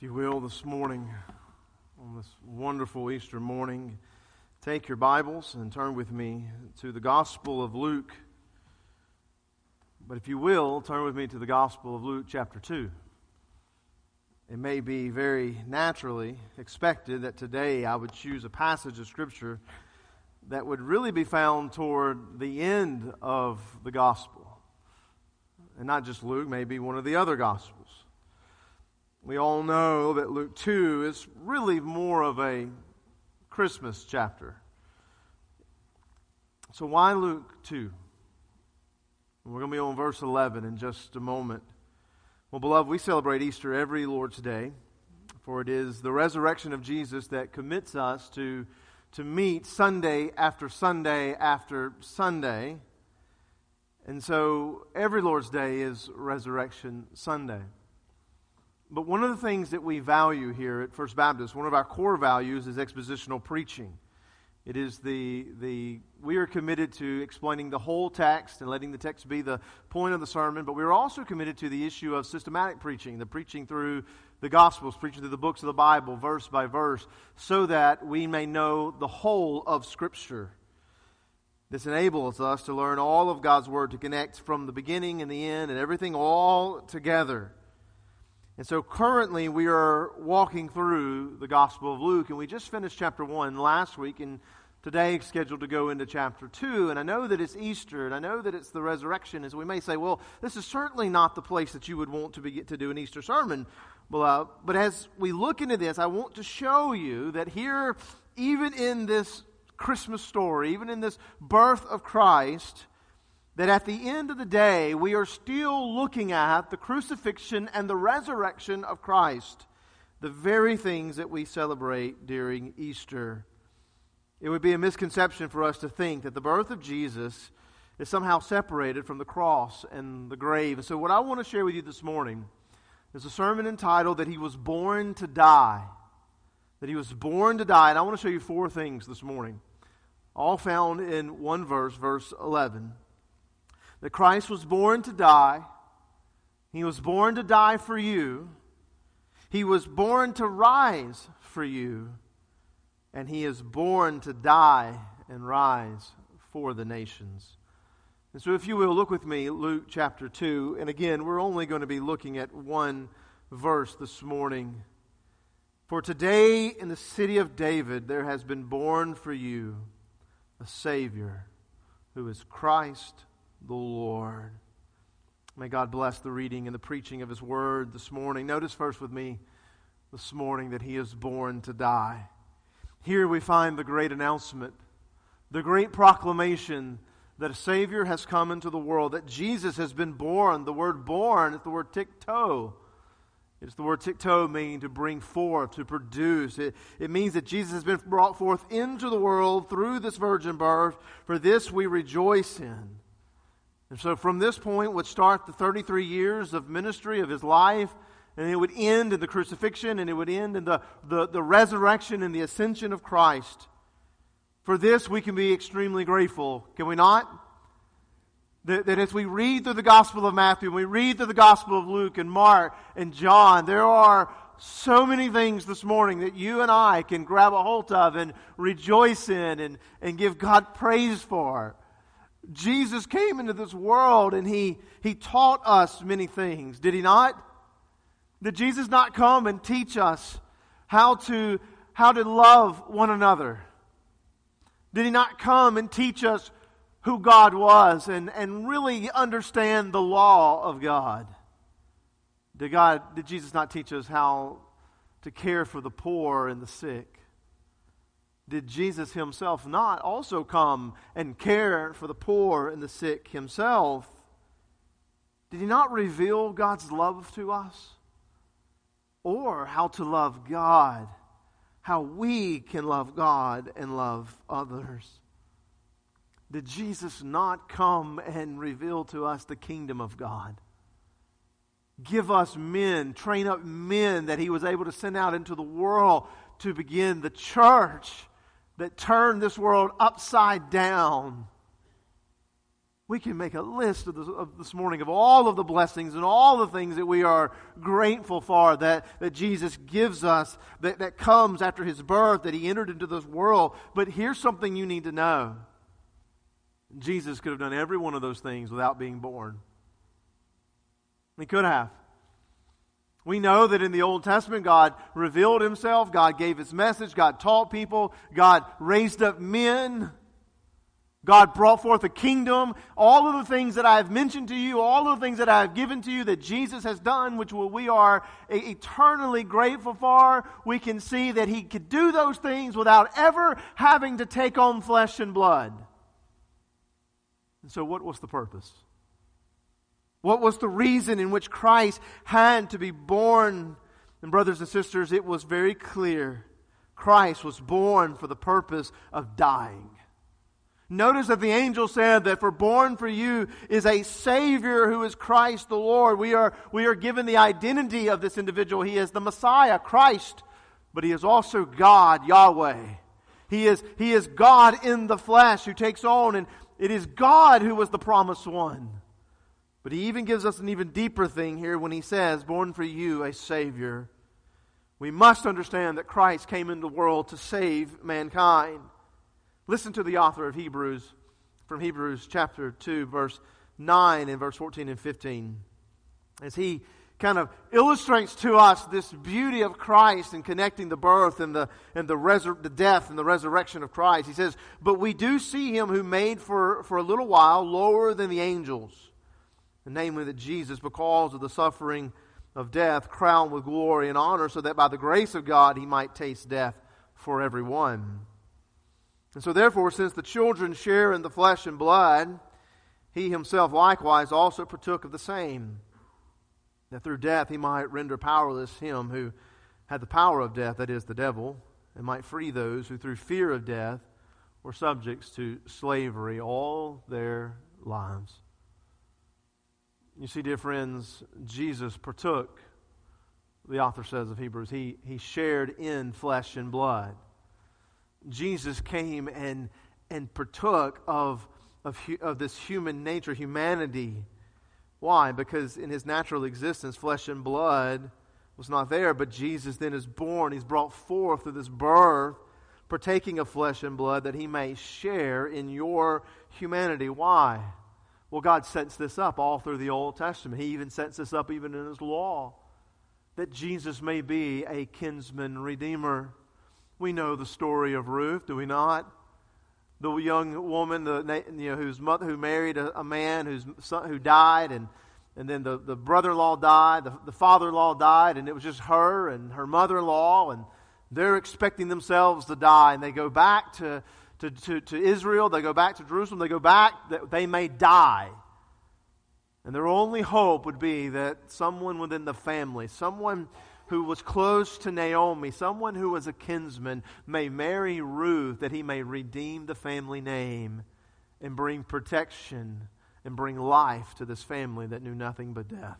If you will, this morning, on this wonderful Easter morning, take your Bibles and turn with me to the Gospel of Luke. But if you will, turn with me to the Gospel of Luke, chapter 2. It may be very naturally expected that today I would choose a passage of Scripture that would really be found toward the end of the Gospel. And not just Luke, maybe one of the other Gospels. We all know that Luke 2 is really more of a Christmas chapter. So, why Luke 2? We're going to be on verse 11 in just a moment. Well, beloved, we celebrate Easter every Lord's Day, for it is the resurrection of Jesus that commits us to, to meet Sunday after Sunday after Sunday. And so, every Lord's Day is Resurrection Sunday. But one of the things that we value here at First Baptist, one of our core values is expositional preaching. It is the, the, we are committed to explaining the whole text and letting the text be the point of the sermon, but we're also committed to the issue of systematic preaching, the preaching through the Gospels, preaching through the books of the Bible, verse by verse, so that we may know the whole of Scripture. This enables us to learn all of God's Word, to connect from the beginning and the end and everything all together. And so currently we are walking through the Gospel of Luke, and we just finished chapter 1 last week, and today is scheduled to go into chapter 2. And I know that it's Easter, and I know that it's the resurrection, as we may say, well, this is certainly not the place that you would want to, be, to do an Easter sermon. But, uh, but as we look into this, I want to show you that here, even in this Christmas story, even in this birth of Christ, that at the end of the day, we are still looking at the crucifixion and the resurrection of Christ, the very things that we celebrate during Easter. It would be a misconception for us to think that the birth of Jesus is somehow separated from the cross and the grave. And so, what I want to share with you this morning is a sermon entitled That He Was Born to Die. That He was born to die. And I want to show you four things this morning, all found in one verse, verse 11 that Christ was born to die. He was born to die for you. He was born to rise for you. And he is born to die and rise for the nations. And so, if you will, look with me, Luke chapter 2. And again, we're only going to be looking at one verse this morning. For today in the city of David there has been born for you a Savior who is Christ the Lord. May God bless the reading and the preaching of His Word this morning. Notice first with me this morning that He is born to die. Here we find the great announcement, the great proclamation that a Savior has come into the world, that Jesus has been born. The word born is the word tikto. It's the word tikto meaning to bring forth, to produce. It, it means that Jesus has been brought forth into the world through this virgin birth. For this we rejoice in. And so from this point would start the 33 years of ministry of his life, and it would end in the crucifixion, and it would end in the, the, the resurrection and the ascension of Christ. For this, we can be extremely grateful, can we not? That, that, as we read through the Gospel of Matthew, we read through the Gospel of Luke and Mark and John, there are so many things this morning that you and I can grab a hold of and rejoice in and, and give God praise for. Jesus came into this world and he, he taught us many things, did he not? Did Jesus not come and teach us how to, how to love one another? Did he not come and teach us who God was and, and really understand the law of God? Did God, did Jesus not teach us how to care for the poor and the sick? Did Jesus himself not also come and care for the poor and the sick himself? Did he not reveal God's love to us? Or how to love God? How we can love God and love others? Did Jesus not come and reveal to us the kingdom of God? Give us men, train up men that he was able to send out into the world to begin the church that turned this world upside down. we can make a list of this, of this, morning of all of the blessings and all the things that we are grateful for that, that Jesus gives us, that, that comes after his birth, that he entered into this world. But here's something you need to know Jesus could have done every one of those things without being born. He could have. We know that in the Old Testament, God revealed himself, God gave his message, God taught people, God raised up men God brought forth a kingdom. All of the things that I have mentioned to you, all of the things that I have given to you that Jesus has done, which we are eternally grateful for, we can see that He could do those things without ever having to take on flesh and blood. And so, what was the purpose? What was the reason in which Christ had to be born? And, brothers and sisters, it was very clear. Christ was born for the purpose of dying. Notice that the angel said that for born for you is a Savior who is Christ the Lord. We are, we are given the identity of this individual. He is the Messiah, Christ, but He is also God, Yahweh. He is, he is God in the flesh who takes on, and it is God who was the promised one. But He even gives us an even deeper thing here when He says, Born for you a Savior. We must understand that Christ came into the world to save mankind. Listen to the author of Hebrews from Hebrews chapter 2, verse 9 and verse 14 and 15. As he kind of illustrates to us this beauty of Christ in connecting the birth and the, and the, resur- the death and the resurrection of Christ. He says, But we do see him who made for, for a little while lower than the angels, and namely that Jesus, because of the suffering of death, crowned with glory and honor, so that by the grace of God he might taste death for everyone. And so, therefore, since the children share in the flesh and blood, he himself likewise also partook of the same, that through death he might render powerless him who had the power of death, that is, the devil, and might free those who through fear of death were subjects to slavery all their lives. You see, dear friends, Jesus partook, the author says of Hebrews, he, he shared in flesh and blood. Jesus came and, and partook of, of, of this human nature, humanity. Why? Because in his natural existence, flesh and blood was not there, but Jesus then is born. He's brought forth through this birth, partaking of flesh and blood, that he may share in your humanity. Why? Well, God sets this up all through the Old Testament. He even sets this up even in his law, that Jesus may be a kinsman redeemer. We know the story of Ruth, do we not? The young woman, the, you know, whose mother, who married a, a man whose son, who died, and, and then the, the brother in law died, the, the father in law died, and it was just her and her mother in law, and they're expecting themselves to die, and they go back to, to, to, to Israel, they go back to Jerusalem, they go back that they may die. And their only hope would be that someone within the family, someone who was close to Naomi, someone who was a kinsman, may marry Ruth that he may redeem the family name and bring protection and bring life to this family that knew nothing but death.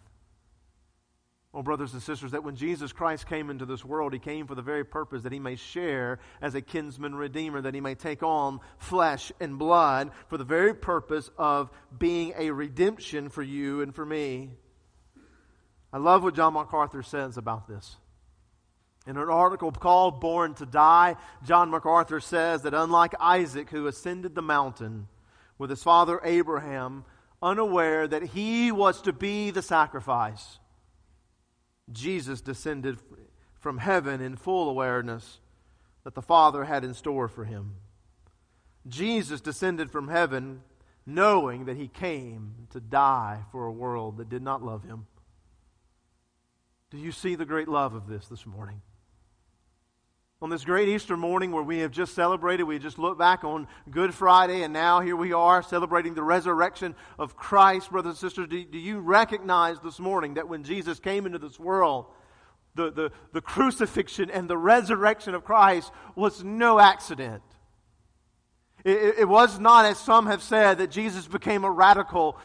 Well, brothers and sisters, that when Jesus Christ came into this world, he came for the very purpose that he may share as a kinsman redeemer, that he may take on flesh and blood for the very purpose of being a redemption for you and for me. I love what John MacArthur says about this. In an article called Born to Die, John MacArthur says that unlike Isaac, who ascended the mountain with his father Abraham, unaware that he was to be the sacrifice, Jesus descended from heaven in full awareness that the Father had in store for him. Jesus descended from heaven knowing that he came to die for a world that did not love him. Do you see the great love of this this morning? On this great Easter morning where we have just celebrated, we just looked back on Good Friday, and now here we are celebrating the resurrection of Christ. Brothers and sisters, do, do you recognize this morning that when Jesus came into this world, the, the, the crucifixion and the resurrection of Christ was no accident? It, it was not, as some have said, that Jesus became a radical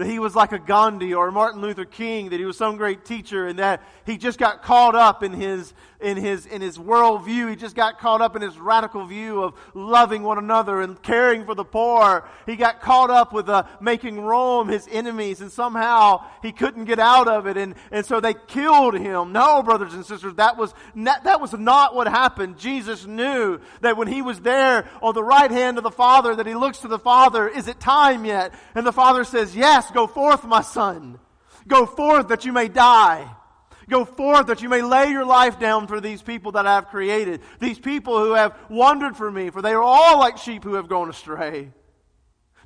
that he was like a Gandhi or Martin Luther King, that he was some great teacher, and that he just got caught up in his, in his, in his worldview. He just got caught up in his radical view of loving one another and caring for the poor. He got caught up with uh, making Rome his enemies, and somehow he couldn't get out of it, and, and so they killed him. No, brothers and sisters, that was, not, that was not what happened. Jesus knew that when he was there on the right hand of the Father, that he looks to the Father, is it time yet? And the Father says, yes, Go forth, my son. Go forth that you may die. Go forth that you may lay your life down for these people that I have created. These people who have wandered from me, for they are all like sheep who have gone astray.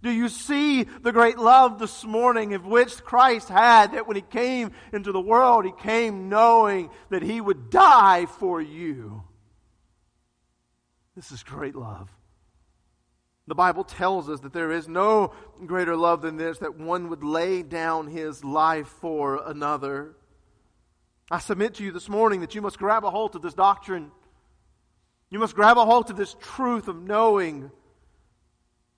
Do you see the great love this morning of which Christ had that when he came into the world, he came knowing that he would die for you? This is great love. The Bible tells us that there is no greater love than this, that one would lay down his life for another. I submit to you this morning that you must grab a hold of this doctrine. You must grab a hold of this truth of knowing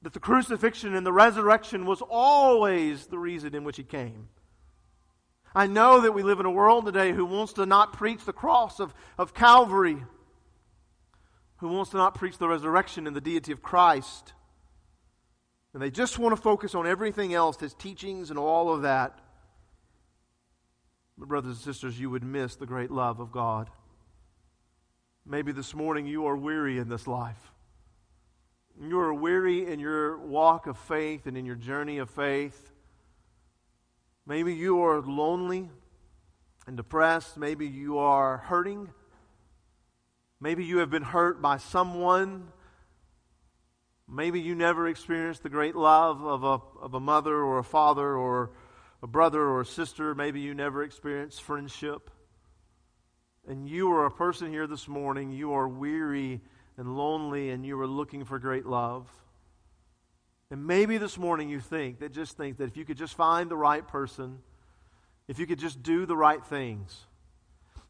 that the crucifixion and the resurrection was always the reason in which he came. I know that we live in a world today who wants to not preach the cross of, of Calvary, who wants to not preach the resurrection and the deity of Christ. And they just want to focus on everything else, his teachings and all of that. But, brothers and sisters, you would miss the great love of God. Maybe this morning you are weary in this life. You are weary in your walk of faith and in your journey of faith. Maybe you are lonely and depressed. Maybe you are hurting. Maybe you have been hurt by someone Maybe you never experienced the great love of a, of a mother or a father or a brother or a sister. Maybe you never experienced friendship. And you are a person here this morning, you are weary and lonely, and you are looking for great love. And maybe this morning you think that just think that if you could just find the right person, if you could just do the right things,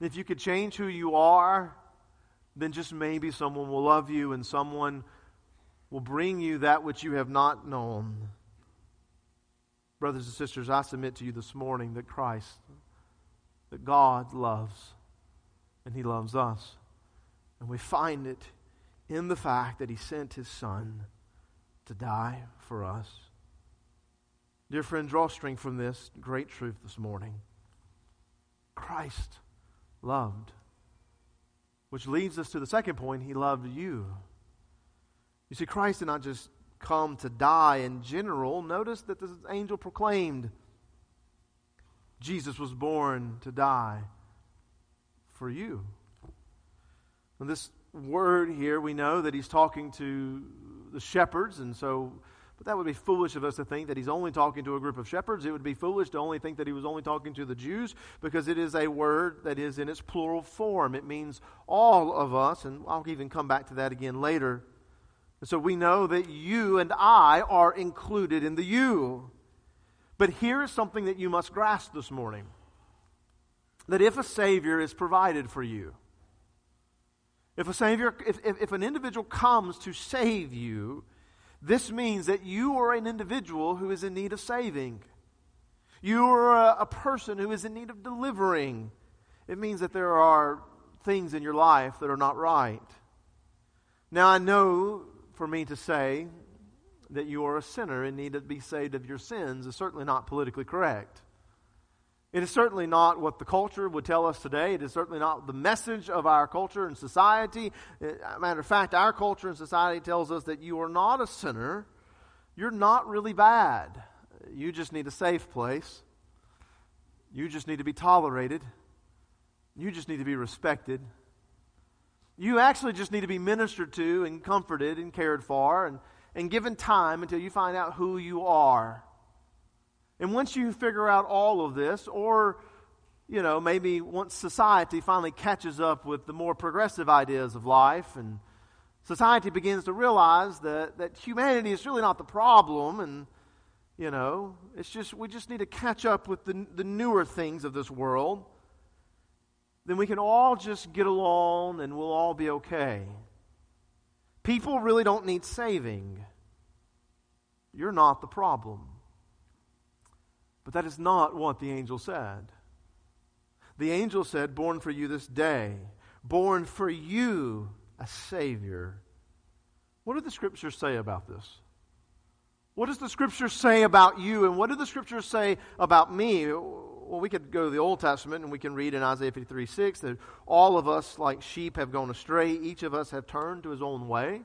if you could change who you are, then just maybe someone will love you and someone will bring you that which you have not known. Brothers and sisters, I submit to you this morning that Christ, that God loves, and He loves us. And we find it in the fact that He sent His Son to die for us. Dear friend, draw strength from this great truth this morning. Christ loved. Which leads us to the second point He loved you. You see, Christ did not just come to die in general. Notice that the angel proclaimed Jesus was born to die for you. And this word here, we know that he's talking to the shepherds, and so, but that would be foolish of us to think that he's only talking to a group of shepherds. It would be foolish to only think that he was only talking to the Jews because it is a word that is in its plural form. It means all of us, and I'll even come back to that again later. So we know that you and I are included in the you. But here is something that you must grasp this morning that if a Savior is provided for you, if a Savior, if, if, if, an individual comes to save you, this means that you are an individual who is in need of saving. You are a, a person who is in need of delivering. It means that there are things in your life that are not right. Now, I know for me to say that you are a sinner and need to be saved of your sins is certainly not politically correct. It is certainly not what the culture would tell us today. It is certainly not the message of our culture and society. A matter of fact, our culture and society tells us that you are not a sinner. You're not really bad. You just need a safe place. You just need to be tolerated. You just need to be respected. You actually just need to be ministered to and comforted and cared for and, and given time until you find out who you are. And once you figure out all of this, or, you know, maybe once society finally catches up with the more progressive ideas of life and society begins to realize that, that humanity is really not the problem and, you know, it's just, we just need to catch up with the, the newer things of this world then we can all just get along and we'll all be okay. People really don't need saving. You're not the problem. But that is not what the angel said. The angel said, Born for you this day, born for you a Savior. What do the scriptures say about this? What does the scripture say about you, and what do the scriptures say about me? Well, we could go to the Old Testament and we can read in Isaiah 53 6 that all of us, like sheep, have gone astray. Each of us have turned to his own way.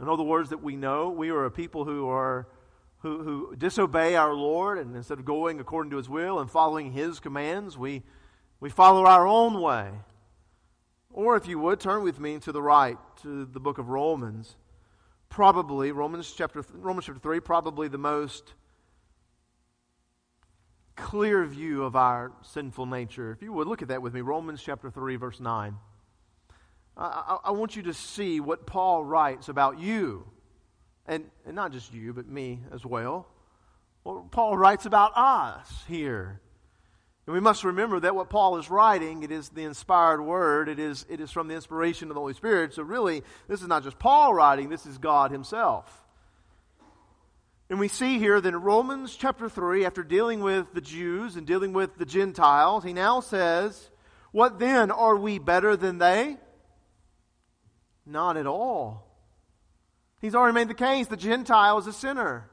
In other words, that we know we are a people who are who, who disobey our Lord, and instead of going according to his will and following his commands, we, we follow our own way. Or if you would, turn with me to the right to the book of Romans. Probably, Romans chapter, Romans chapter 3, probably the most clear view of our sinful nature. If you would, look at that with me. Romans chapter 3, verse 9. I, I, I want you to see what Paul writes about you and, and not just you, but me as well. well. Paul writes about us here. And we must remember that what Paul is writing, it is the inspired word, it is, it is from the inspiration of the Holy Spirit. So, really, this is not just Paul writing, this is God Himself. And we see here that in Romans chapter 3, after dealing with the Jews and dealing with the Gentiles, he now says, What then? Are we better than they? Not at all. He's already made the case the Gentile is a sinner.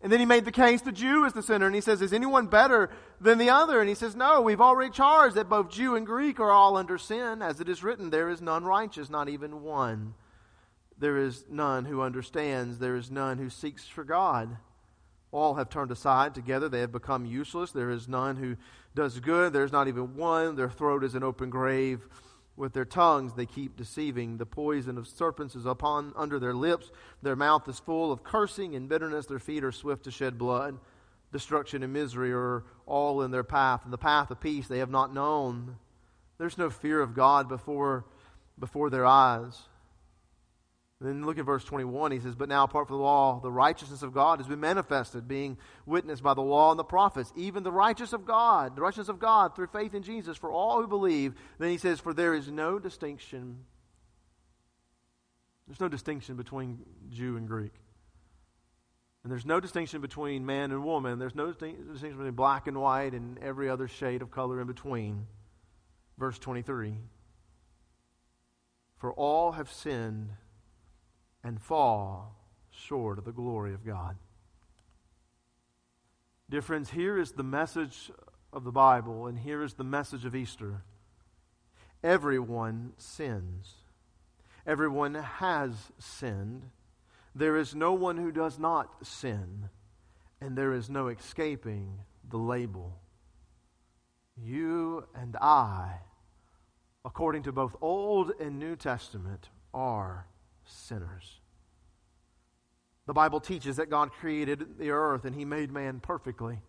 And then he made the case the Jew is the sinner. And he says, Is anyone better than the other? And he says, No, we've already charged that both Jew and Greek are all under sin. As it is written, there is none righteous, not even one. There is none who understands. There is none who seeks for God. All have turned aside together. They have become useless. There is none who does good. There is not even one. Their throat is an open grave. With their tongues they keep deceiving. The poison of serpents is upon under their lips. Their mouth is full of cursing and bitterness. Their feet are swift to shed blood. Destruction and misery are all in their path, and the path of peace they have not known. There's no fear of God before, before their eyes. Then look at verse 21. He says, But now, apart from the law, the righteousness of God has been manifested, being witnessed by the law and the prophets, even the righteousness of God, the righteousness of God through faith in Jesus for all who believe. Then he says, For there is no distinction. There's no distinction between Jew and Greek. And there's no distinction between man and woman. There's no distinction between black and white and every other shade of color in between. Verse 23 For all have sinned and fall short of the glory of God. Dear friends, here is the message of the Bible, and here is the message of Easter. Everyone sins. Everyone has sinned. There is no one who does not sin, and there is no escaping the label. You and I, according to both Old and New Testament, are sinners. The Bible teaches that God created the earth and he made man perfectly.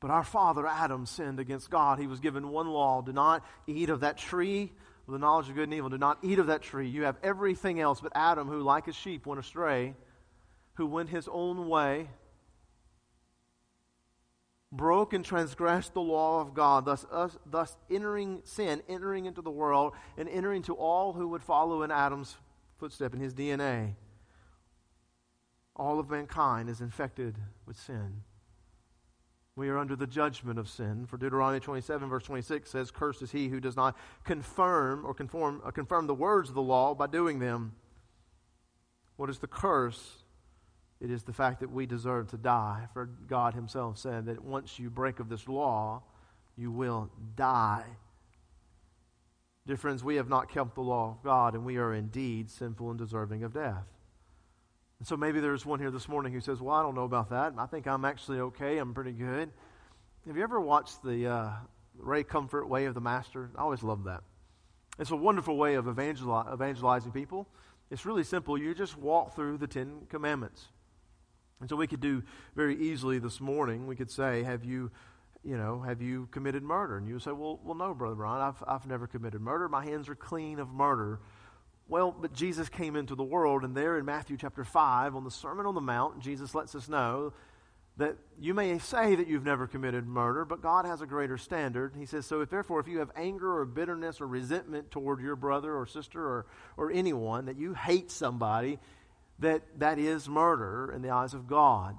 But our father Adam sinned against God. He was given one law do not eat of that tree of the knowledge of good and evil. Do not eat of that tree. You have everything else. But Adam, who like a sheep went astray, who went his own way, broke and transgressed the law of God, thus, us, thus entering sin, entering into the world, and entering to all who would follow in Adam's footstep, in his DNA. All of mankind is infected with sin. We are under the judgment of sin. For Deuteronomy 27, verse 26 says, Cursed is he who does not confirm or conform, uh, confirm the words of the law by doing them. What is the curse? It is the fact that we deserve to die. For God Himself said that once you break of this law, you will die. Dear friends, we have not kept the law of God, and we are indeed sinful and deserving of death. And so maybe there's one here this morning who says, Well, I don't know about that. I think I'm actually okay. I'm pretty good. Have you ever watched the uh, Ray Comfort Way of the Master? I always love that. It's a wonderful way of evangeli- evangelizing people. It's really simple. You just walk through the Ten Commandments. And so we could do very easily this morning, we could say, Have you, you know, have you committed murder? And you would say, Well, well no, Brother Ron, I've, I've never committed murder. My hands are clean of murder. Well, but Jesus came into the world, and there in Matthew chapter 5, on the Sermon on the Mount, Jesus lets us know that you may say that you've never committed murder, but God has a greater standard. He says, So if therefore, if you have anger or bitterness or resentment toward your brother or sister or, or anyone, that you hate somebody, that that is murder in the eyes of God.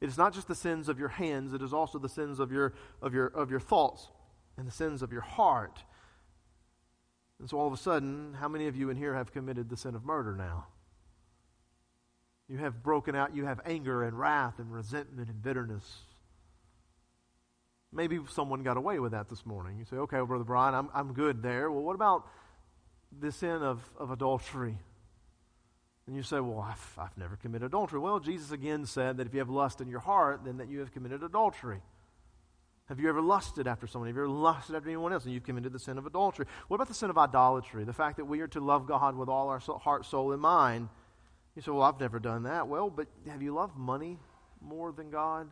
It is not just the sins of your hands, it is also the sins of your, of your, of your thoughts and the sins of your heart. And so all of a sudden, how many of you in here have committed the sin of murder now? You have broken out, you have anger and wrath and resentment and bitterness. Maybe someone got away with that this morning. You say, okay, Brother Brian, I'm, I'm good there. Well, what about the sin of, of adultery? And you say, well, I've, I've never committed adultery. Well, Jesus again said that if you have lust in your heart, then that you have committed adultery. Have you ever lusted after someone? Have you ever lusted after anyone else and you've committed the sin of adultery? What about the sin of idolatry? The fact that we are to love God with all our heart, soul, and mind. You say, well, I've never done that. Well, but have you loved money more than God?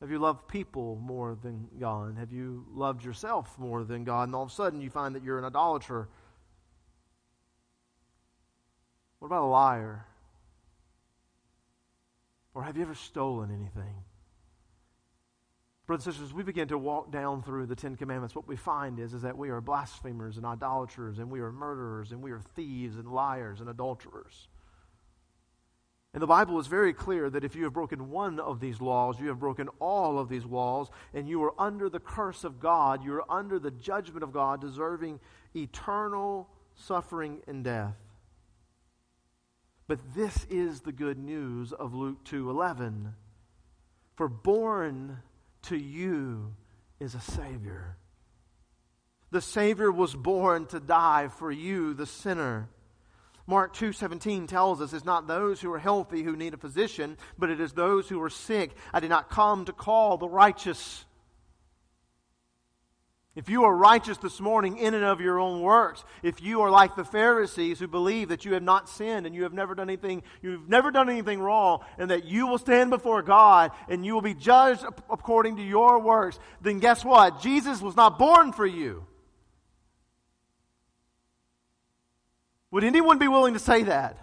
Have you loved people more than God? Have you loved yourself more than God? And all of a sudden you find that you're an idolater. What about a liar? Or have you ever stolen anything? Brothers and sisters, we begin to walk down through the Ten Commandments. What we find is, is that we are blasphemers and idolaters, and we are murderers, and we are thieves and liars and adulterers. And the Bible is very clear that if you have broken one of these laws, you have broken all of these laws, and you are under the curse of God. You are under the judgment of God, deserving eternal suffering and death. But this is the good news of Luke 2:11. For born to you is a Savior. The Savior was born to die for you, the sinner. Mark 2:17 tells us it's not those who are healthy who need a physician, but it is those who are sick. I did not come to call the righteous, if you are righteous this morning in and of your own works, if you are like the Pharisees who believe that you have not sinned and you have never done anything, you've never done anything wrong, and that you will stand before God and you will be judged according to your works, then guess what? Jesus was not born for you. Would anyone be willing to say that?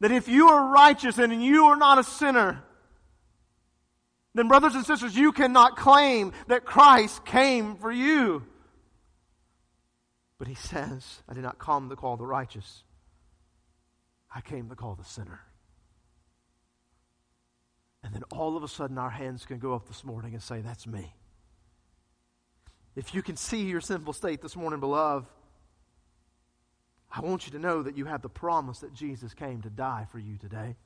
That if you are righteous and you are not a sinner, then, brothers and sisters, you cannot claim that Christ came for you. But he says, I did not come to call the righteous, I came to call the sinner. And then all of a sudden, our hands can go up this morning and say, That's me. If you can see your sinful state this morning, beloved, I want you to know that you have the promise that Jesus came to die for you today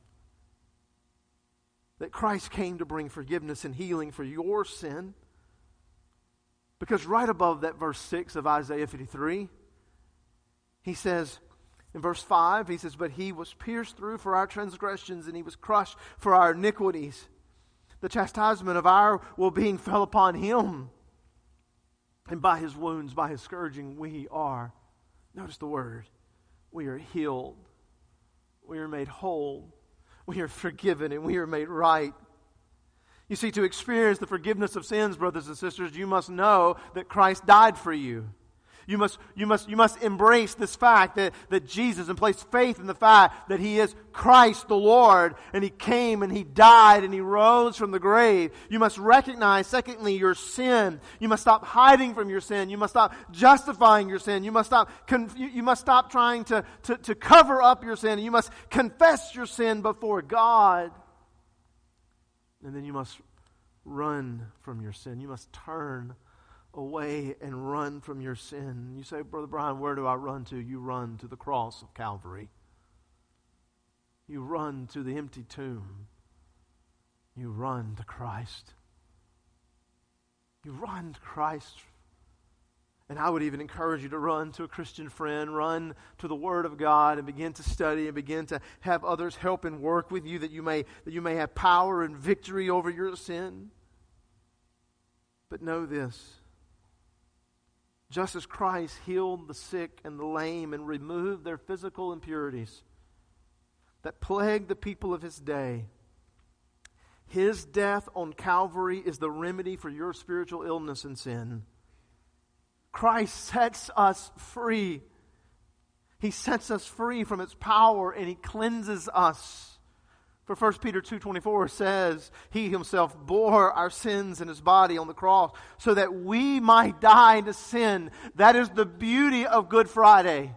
that Christ came to bring forgiveness and healing for your sin. Because right above that verse 6 of Isaiah 53, he says, in verse 5, he says, But he was pierced through for our transgressions, and he was crushed for our iniquities. The chastisement of our well being fell upon him. And by his wounds, by his scourging, we are, notice the word, we are healed. We are made whole we are forgiven and we are made right. You see, to experience the forgiveness of sins, brothers and sisters, you must know that Christ died for you. You must, you must, you must embrace this fact that, that Jesus and place faith in the fact that He is Christ the Lord and He came and He died and He rose from the grave. You must recognize, secondly, your sin. You must stop hiding from your sin. You must stop justifying your sin. You must stop, you must stop trying to, to, to cover up your sin. You must confess your sin before God. And then you must run from your sin. You must turn away and run from your sin. You say, Brother Brian, where do I run to? You run to the cross of Calvary. You run to the empty tomb. You run to Christ. You run to Christ. And I would even encourage you to run to a Christian friend, run to the Word of God, and begin to study and begin to have others help and work with you that you may, that you may have power and victory over your sin. But know this just as Christ healed the sick and the lame and removed their physical impurities that plagued the people of his day, his death on Calvary is the remedy for your spiritual illness and sin. Christ sets us free. He sets us free from its power and he cleanses us. For 1 Peter 2:24 says, he himself bore our sins in his body on the cross so that we might die to sin. That is the beauty of Good Friday.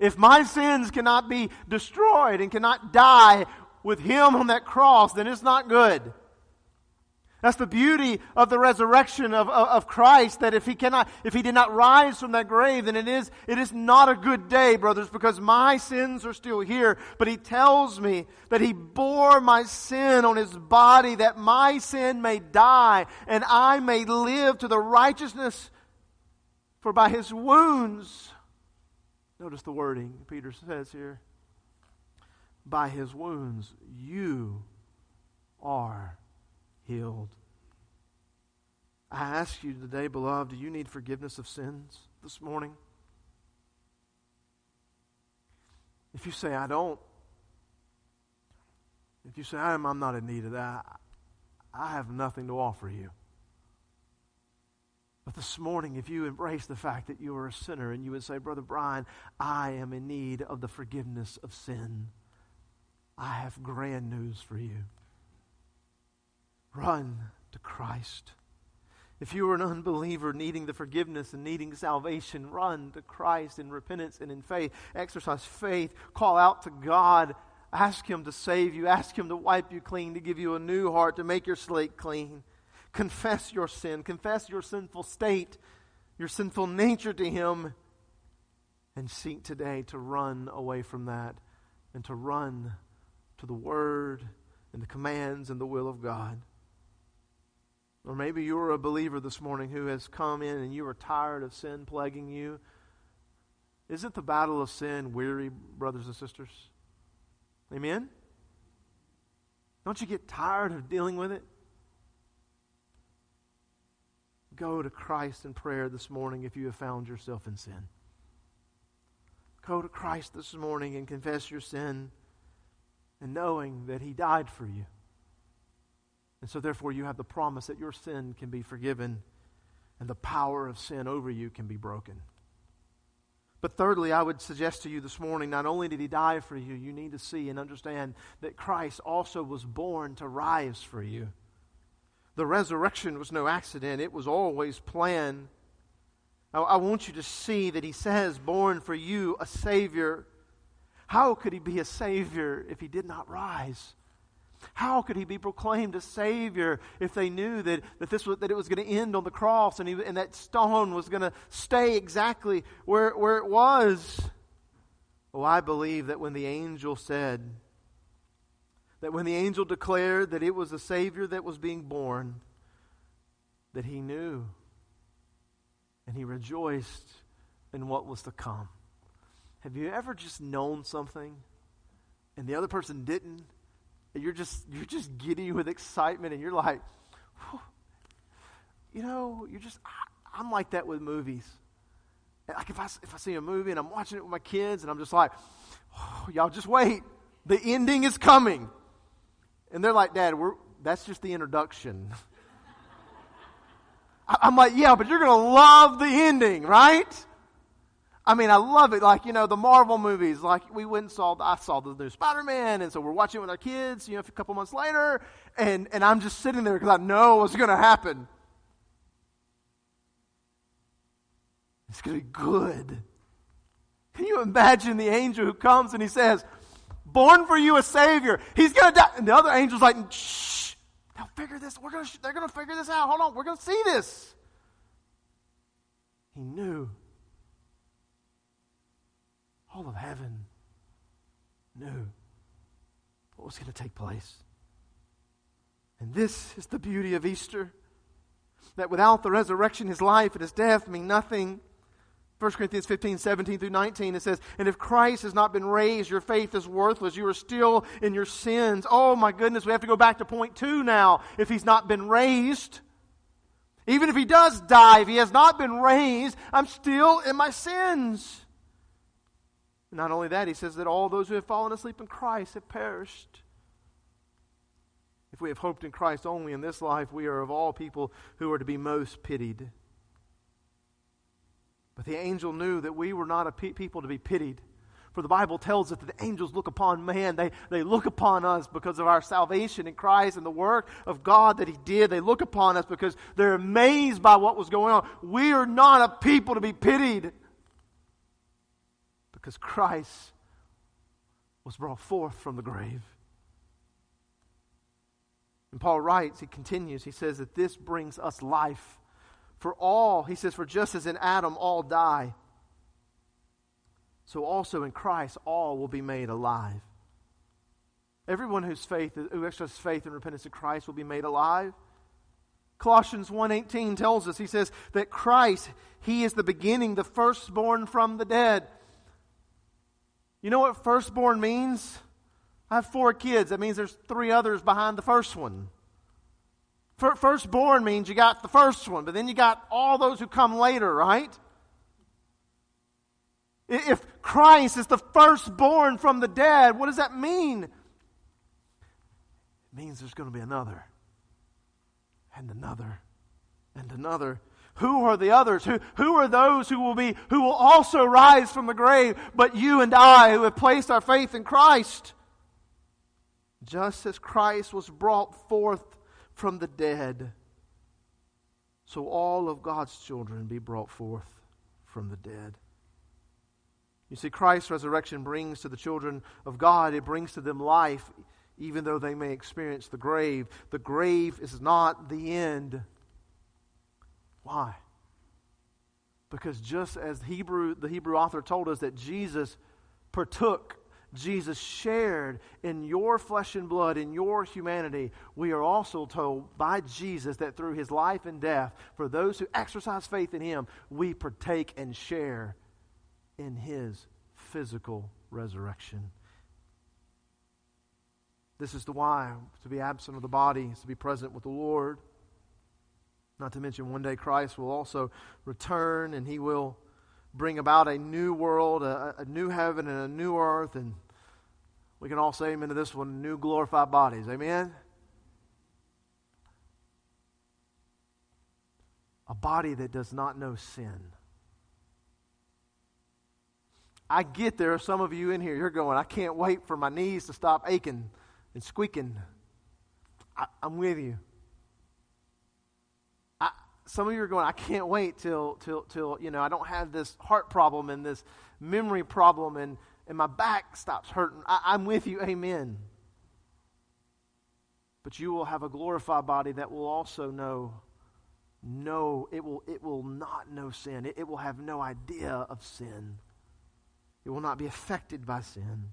If my sins cannot be destroyed and cannot die with Him on that cross, then it's not good. That's the beauty of the resurrection of, of, of, Christ, that if he cannot, if he did not rise from that grave, then it is, it is not a good day, brothers, because my sins are still here. But he tells me that he bore my sin on his body, that my sin may die, and I may live to the righteousness, for by his wounds, notice the wording Peter says here, by his wounds you are healed. I ask you today, beloved, do you need forgiveness of sins this morning? If you say, I don't, if you say, I'm, I'm not in need of that, I have nothing to offer you. But this morning, if you embrace the fact that you are a sinner and you would say, Brother Brian, I am in need of the forgiveness of sin, I have grand news for you. Run to Christ. If you are an unbeliever needing the forgiveness and needing salvation, run to Christ in repentance and in faith. Exercise faith. Call out to God. Ask Him to save you. Ask Him to wipe you clean, to give you a new heart, to make your slate clean. Confess your sin. Confess your sinful state, your sinful nature to Him. And seek today to run away from that and to run to the Word and the commands and the will of God. Or maybe you're a believer this morning who has come in and you are tired of sin plaguing you. Isn't the battle of sin weary, brothers and sisters? Amen? Don't you get tired of dealing with it? Go to Christ in prayer this morning if you have found yourself in sin. Go to Christ this morning and confess your sin and knowing that He died for you. And so, therefore, you have the promise that your sin can be forgiven and the power of sin over you can be broken. But thirdly, I would suggest to you this morning not only did he die for you, you need to see and understand that Christ also was born to rise for you. The resurrection was no accident, it was always planned. I, I want you to see that he says, born for you, a Savior. How could he be a Savior if he did not rise? How could he be proclaimed a Savior if they knew that, that, this was, that it was going to end on the cross and, he, and that stone was going to stay exactly where, where it was? Oh, I believe that when the angel said, that when the angel declared that it was a Savior that was being born, that he knew and he rejoiced in what was to come. Have you ever just known something and the other person didn't? And you're just you're just giddy with excitement and you're like you know you're just I, am like that with movies. Like if I, if I see a movie and i'm watching it with my kids and i'm just like oh, y'all just wait. The ending is coming. And they're like dad we're, that's just the introduction. I'm like yeah but you're going to love the ending right I mean, I love it. Like, you know, the Marvel movies. Like, we went and saw, I saw the new Spider Man, and so we're watching it with our kids, you know, a couple months later, and, and I'm just sitting there because I know what's going to happen. It's going to be good. Can you imagine the angel who comes and he says, Born for you a Savior. He's going to die. And the other angel's like, Shh, they'll figure this. We're gonna, they're going to figure this out. Hold on, we're going to see this. He knew all of heaven knew what was going to take place. And this is the beauty of Easter that without the resurrection, his life and his death mean nothing. 1 Corinthians 15, 17 through 19, it says, And if Christ has not been raised, your faith is worthless. You are still in your sins. Oh my goodness, we have to go back to point two now. If he's not been raised, even if he does die, if he has not been raised, I'm still in my sins. Not only that, he says that all those who have fallen asleep in Christ have perished. If we have hoped in Christ only in this life, we are of all people who are to be most pitied. But the angel knew that we were not a pe- people to be pitied. For the Bible tells us that the angels look upon man. They, they look upon us because of our salvation in Christ and the work of God that He did. They look upon us because they're amazed by what was going on. We are not a people to be pitied Because Christ was brought forth from the grave. And Paul writes, he continues, he says that this brings us life. For all, he says, for just as in Adam all die, so also in Christ all will be made alive. Everyone whose faith, who exercises faith and repentance in Christ will be made alive. Colossians 1:18 tells us he says that Christ he is the beginning the firstborn from the dead. You know what firstborn means? I have four kids. That means there's three others behind the first one. Firstborn means you got the first one, but then you got all those who come later, right? If Christ is the firstborn from the dead, what does that mean? It means there's going to be another, and another, and another. Who are the others? Who, who are those who will be, who will also rise from the grave, but you and I who have placed our faith in Christ? Just as Christ was brought forth from the dead, so all of God's children be brought forth from the dead. You see, Christ's resurrection brings to the children of God, it brings to them life, even though they may experience the grave. The grave is not the end. Why? Because just as Hebrew, the Hebrew author told us that Jesus partook, Jesus shared in your flesh and blood, in your humanity, we are also told by Jesus that through his life and death, for those who exercise faith in him, we partake and share in his physical resurrection. This is the why to be absent of the body is to be present with the Lord. Not to mention, one day Christ will also return and he will bring about a new world, a, a new heaven, and a new earth. And we can all say amen to this one new glorified bodies. Amen? A body that does not know sin. I get there some of you in here, you're going, I can't wait for my knees to stop aching and squeaking. I, am with you. Some of you are going, I can't wait till, till, till, you know, I don't have this heart problem and this memory problem and, and my back stops hurting. I, I'm with you. Amen. But you will have a glorified body that will also know no, it will, it will not know sin. It, it will have no idea of sin. It will not be affected by sin.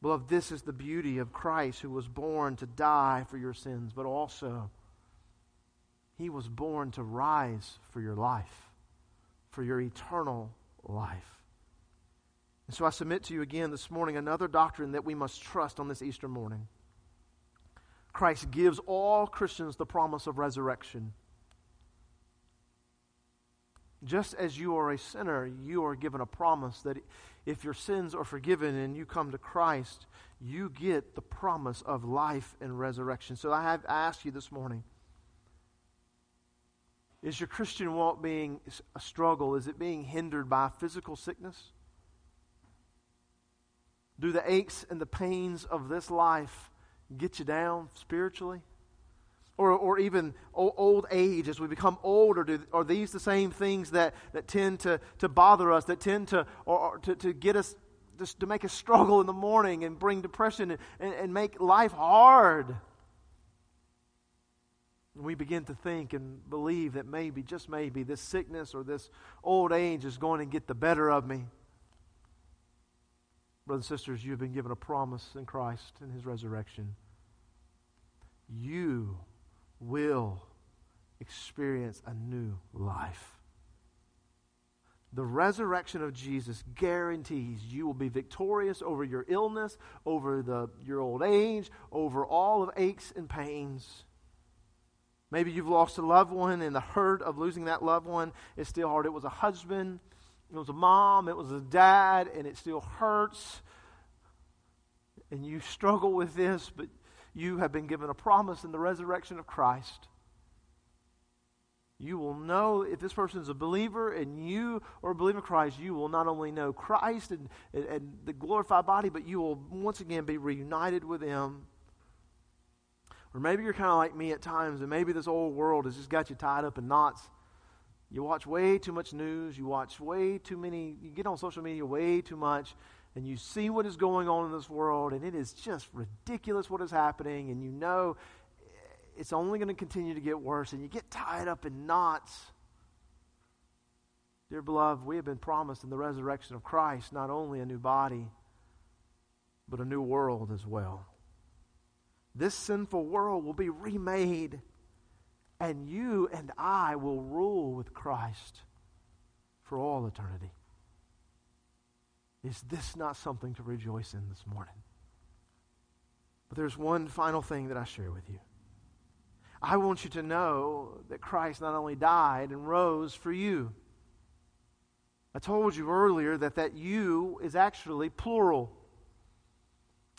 Beloved, this is the beauty of Christ who was born to die for your sins, but also he was born to rise for your life, for your eternal life. And so I submit to you again this morning another doctrine that we must trust on this Easter morning. Christ gives all Christians the promise of resurrection. Just as you are a sinner, you are given a promise that if your sins are forgiven and you come to Christ, you get the promise of life and resurrection. So I have asked you this morning is your Christian walk being a struggle? Is it being hindered by physical sickness? Do the aches and the pains of this life get you down spiritually? or, or even old age as we become older do, are these the same things that, that tend to, to bother us that tend to, or, or to, to get us just to make us struggle in the morning and bring depression and, and, and make life hard we begin to think and believe that maybe just maybe this sickness or this old age is going to get the better of me brothers and sisters you've been given a promise in christ and his resurrection you will experience a new life. The resurrection of Jesus guarantees you will be victorious over your illness, over the, your old age, over all of aches and pains. Maybe you've lost a loved one, and the hurt of losing that loved one is still hard. It was a husband, it was a mom, it was a dad, and it still hurts. And you struggle with this, but you have been given a promise in the resurrection of Christ. You will know if this person is a believer and you are a believer in Christ, you will not only know Christ and, and, and the glorified body, but you will once again be reunited with Him. Or maybe you're kind of like me at times, and maybe this old world has just got you tied up in knots. You watch way too much news. You watch way too many, you get on social media way too much, and you see what is going on in this world, and it is just ridiculous what is happening, and you know it's only going to continue to get worse, and you get tied up in knots. Dear beloved, we have been promised in the resurrection of Christ not only a new body, but a new world as well. This sinful world will be remade and you and I will rule with Christ for all eternity. Is this not something to rejoice in this morning? But there's one final thing that I share with you. I want you to know that Christ not only died and rose for you. I told you earlier that that you is actually plural.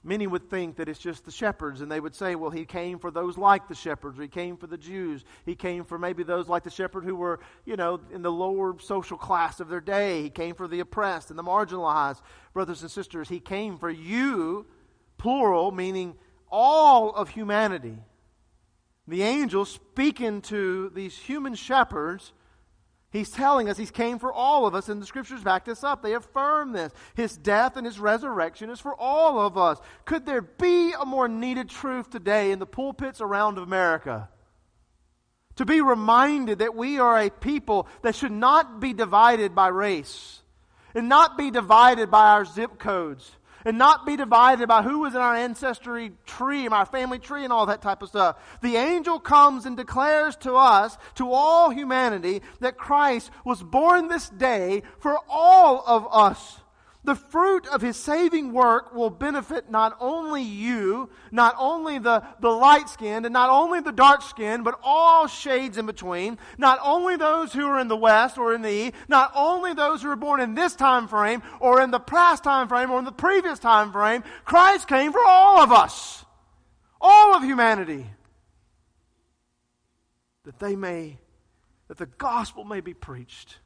Many would think that it's just the shepherds, and they would say, well, he came for those like the shepherds, or he came for the Jews. He came for maybe those like the shepherd who were, you know, in the lower social class of their day. He came for the oppressed and the marginalized. Brothers and sisters, he came for you, plural, meaning all of humanity. The angel speaking to these human shepherds He's telling us he's came for all of us, and the scriptures back this up. They affirm this. His death and His resurrection is for all of us. Could there be a more needed truth today in the pulpits around America? To be reminded that we are a people that should not be divided by race and not be divided by our zip codes and not be divided by who was in our ancestry tree, our family tree, and all that type of stuff. The angel comes and declares to us, to all humanity, that Christ was born this day for all of us. The fruit of his saving work will benefit not only you, not only the, the light skinned, and not only the dark skinned, but all shades in between. Not only those who are in the West or in the East, not only those who are born in this time frame, or in the past time frame, or in the previous time frame. Christ came for all of us. All of humanity. That they may, that the gospel may be preached.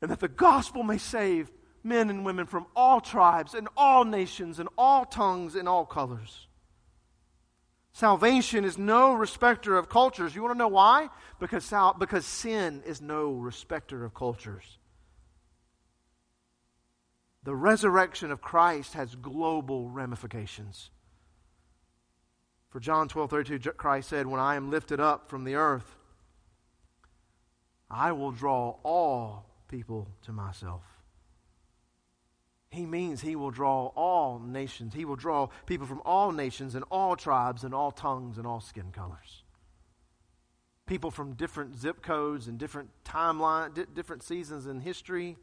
And that the gospel may save men and women from all tribes and all nations and all tongues and all colors. Salvation is no respecter of cultures. You want to know why? Because, sal- because sin is no respecter of cultures. The resurrection of Christ has global ramifications. For John 12 32, Christ said, When I am lifted up from the earth, I will draw all people to myself. He means he will draw all nations. He will draw people from all nations and all tribes and all tongues and all skin colors. People from different zip codes and different timeline, di- different seasons in history.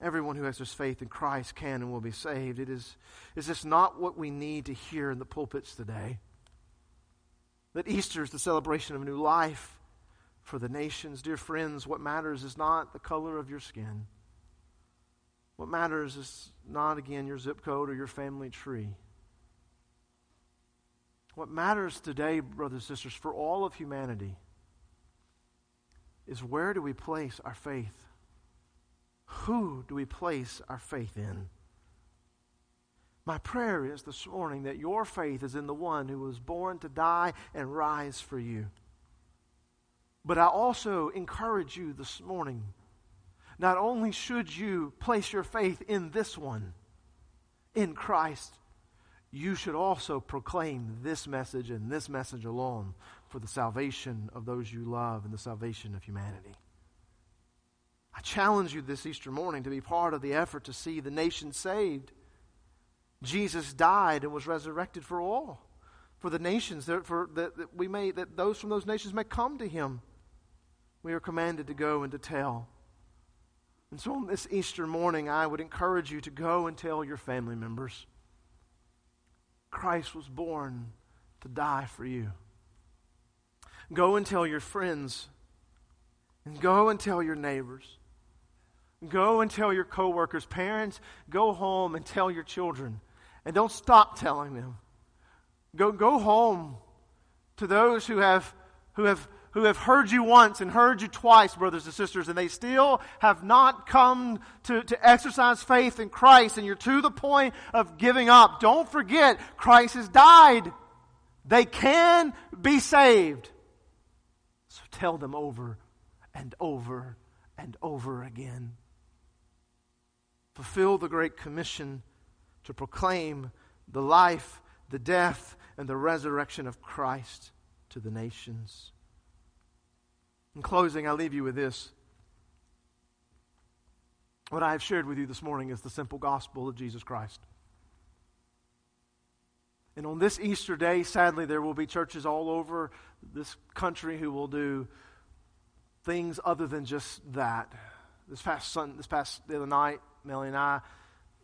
Everyone who has this faith in Christ can and will be saved. It is, is this not what we need to hear in the pulpits today? That Easter is the celebration of a new life for the nations. Dear friends, what matters is not the color of your skin. What matters is not, again, your zip code or your family tree. What matters today, brothers and sisters, for all of humanity is where do we place our faith? Who do we place our faith in? My prayer is this morning that your faith is in the one who was born to die and rise for you. But I also encourage you this morning not only should you place your faith in this one, in Christ, you should also proclaim this message and this message alone for the salvation of those you love and the salvation of humanity. I challenge you this Easter morning to be part of the effort to see the nation saved. Jesus died and was resurrected for all, for the nations, for that, that we may that those from those nations may come to Him. We are commanded to go and to tell and so on this Easter morning, I would encourage you to go and tell your family members Christ was born to die for you. Go and tell your friends, and go and tell your neighbors. Go and tell your coworkers. Parents, go home and tell your children. And don't stop telling them. Go, go home to those who have, who have who have heard you once and heard you twice, brothers and sisters, and they still have not come to, to exercise faith in Christ, and you're to the point of giving up. Don't forget, Christ has died. They can be saved. So tell them over and over and over again. Fulfill the Great Commission to proclaim the life, the death, and the resurrection of Christ to the nations. In closing, I leave you with this. What I have shared with you this morning is the simple gospel of Jesus Christ. And on this Easter day, sadly, there will be churches all over this country who will do things other than just that. This past sun, this past the other night, Melly and I,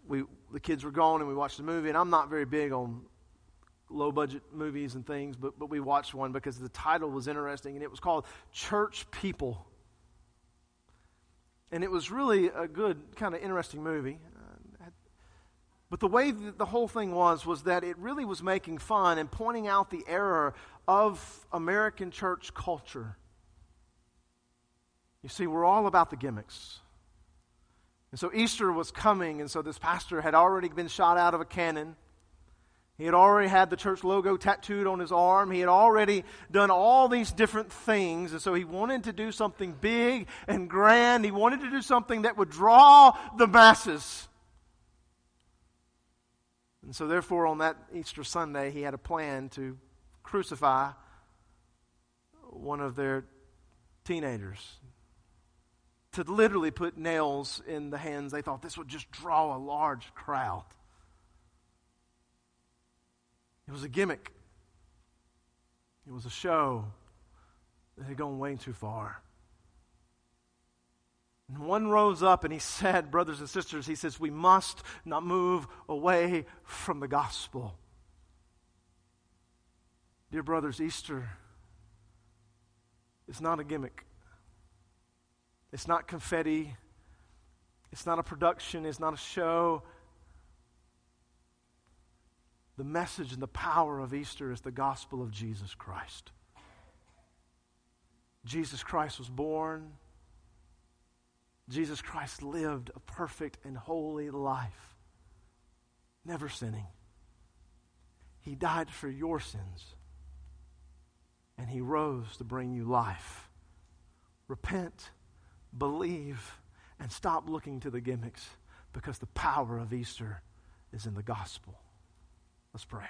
we the kids were gone and we watched a movie. And I'm not very big on low budget movies and things, but but we watched one because the title was interesting and it was called Church People. And it was really a good, kind of interesting movie. But the way that the whole thing was, was that it really was making fun and pointing out the error of American church culture. You see, we're all about the gimmicks. And so Easter was coming, and so this pastor had already been shot out of a cannon. He had already had the church logo tattooed on his arm. He had already done all these different things. And so he wanted to do something big and grand. He wanted to do something that would draw the masses. And so, therefore, on that Easter Sunday, he had a plan to crucify one of their teenagers. To literally put nails in the hands. They thought this would just draw a large crowd. It was a gimmick, it was a show that had gone way too far. And one rose up and he said, Brothers and sisters, he says, we must not move away from the gospel. Dear brothers, Easter is not a gimmick. It's not confetti. It's not a production. It's not a show. The message and the power of Easter is the gospel of Jesus Christ. Jesus Christ was born Jesus Christ lived a perfect and holy life, never sinning. He died for your sins, and He rose to bring you life. Repent, believe, and stop looking to the gimmicks because the power of Easter is in the gospel. Let's pray.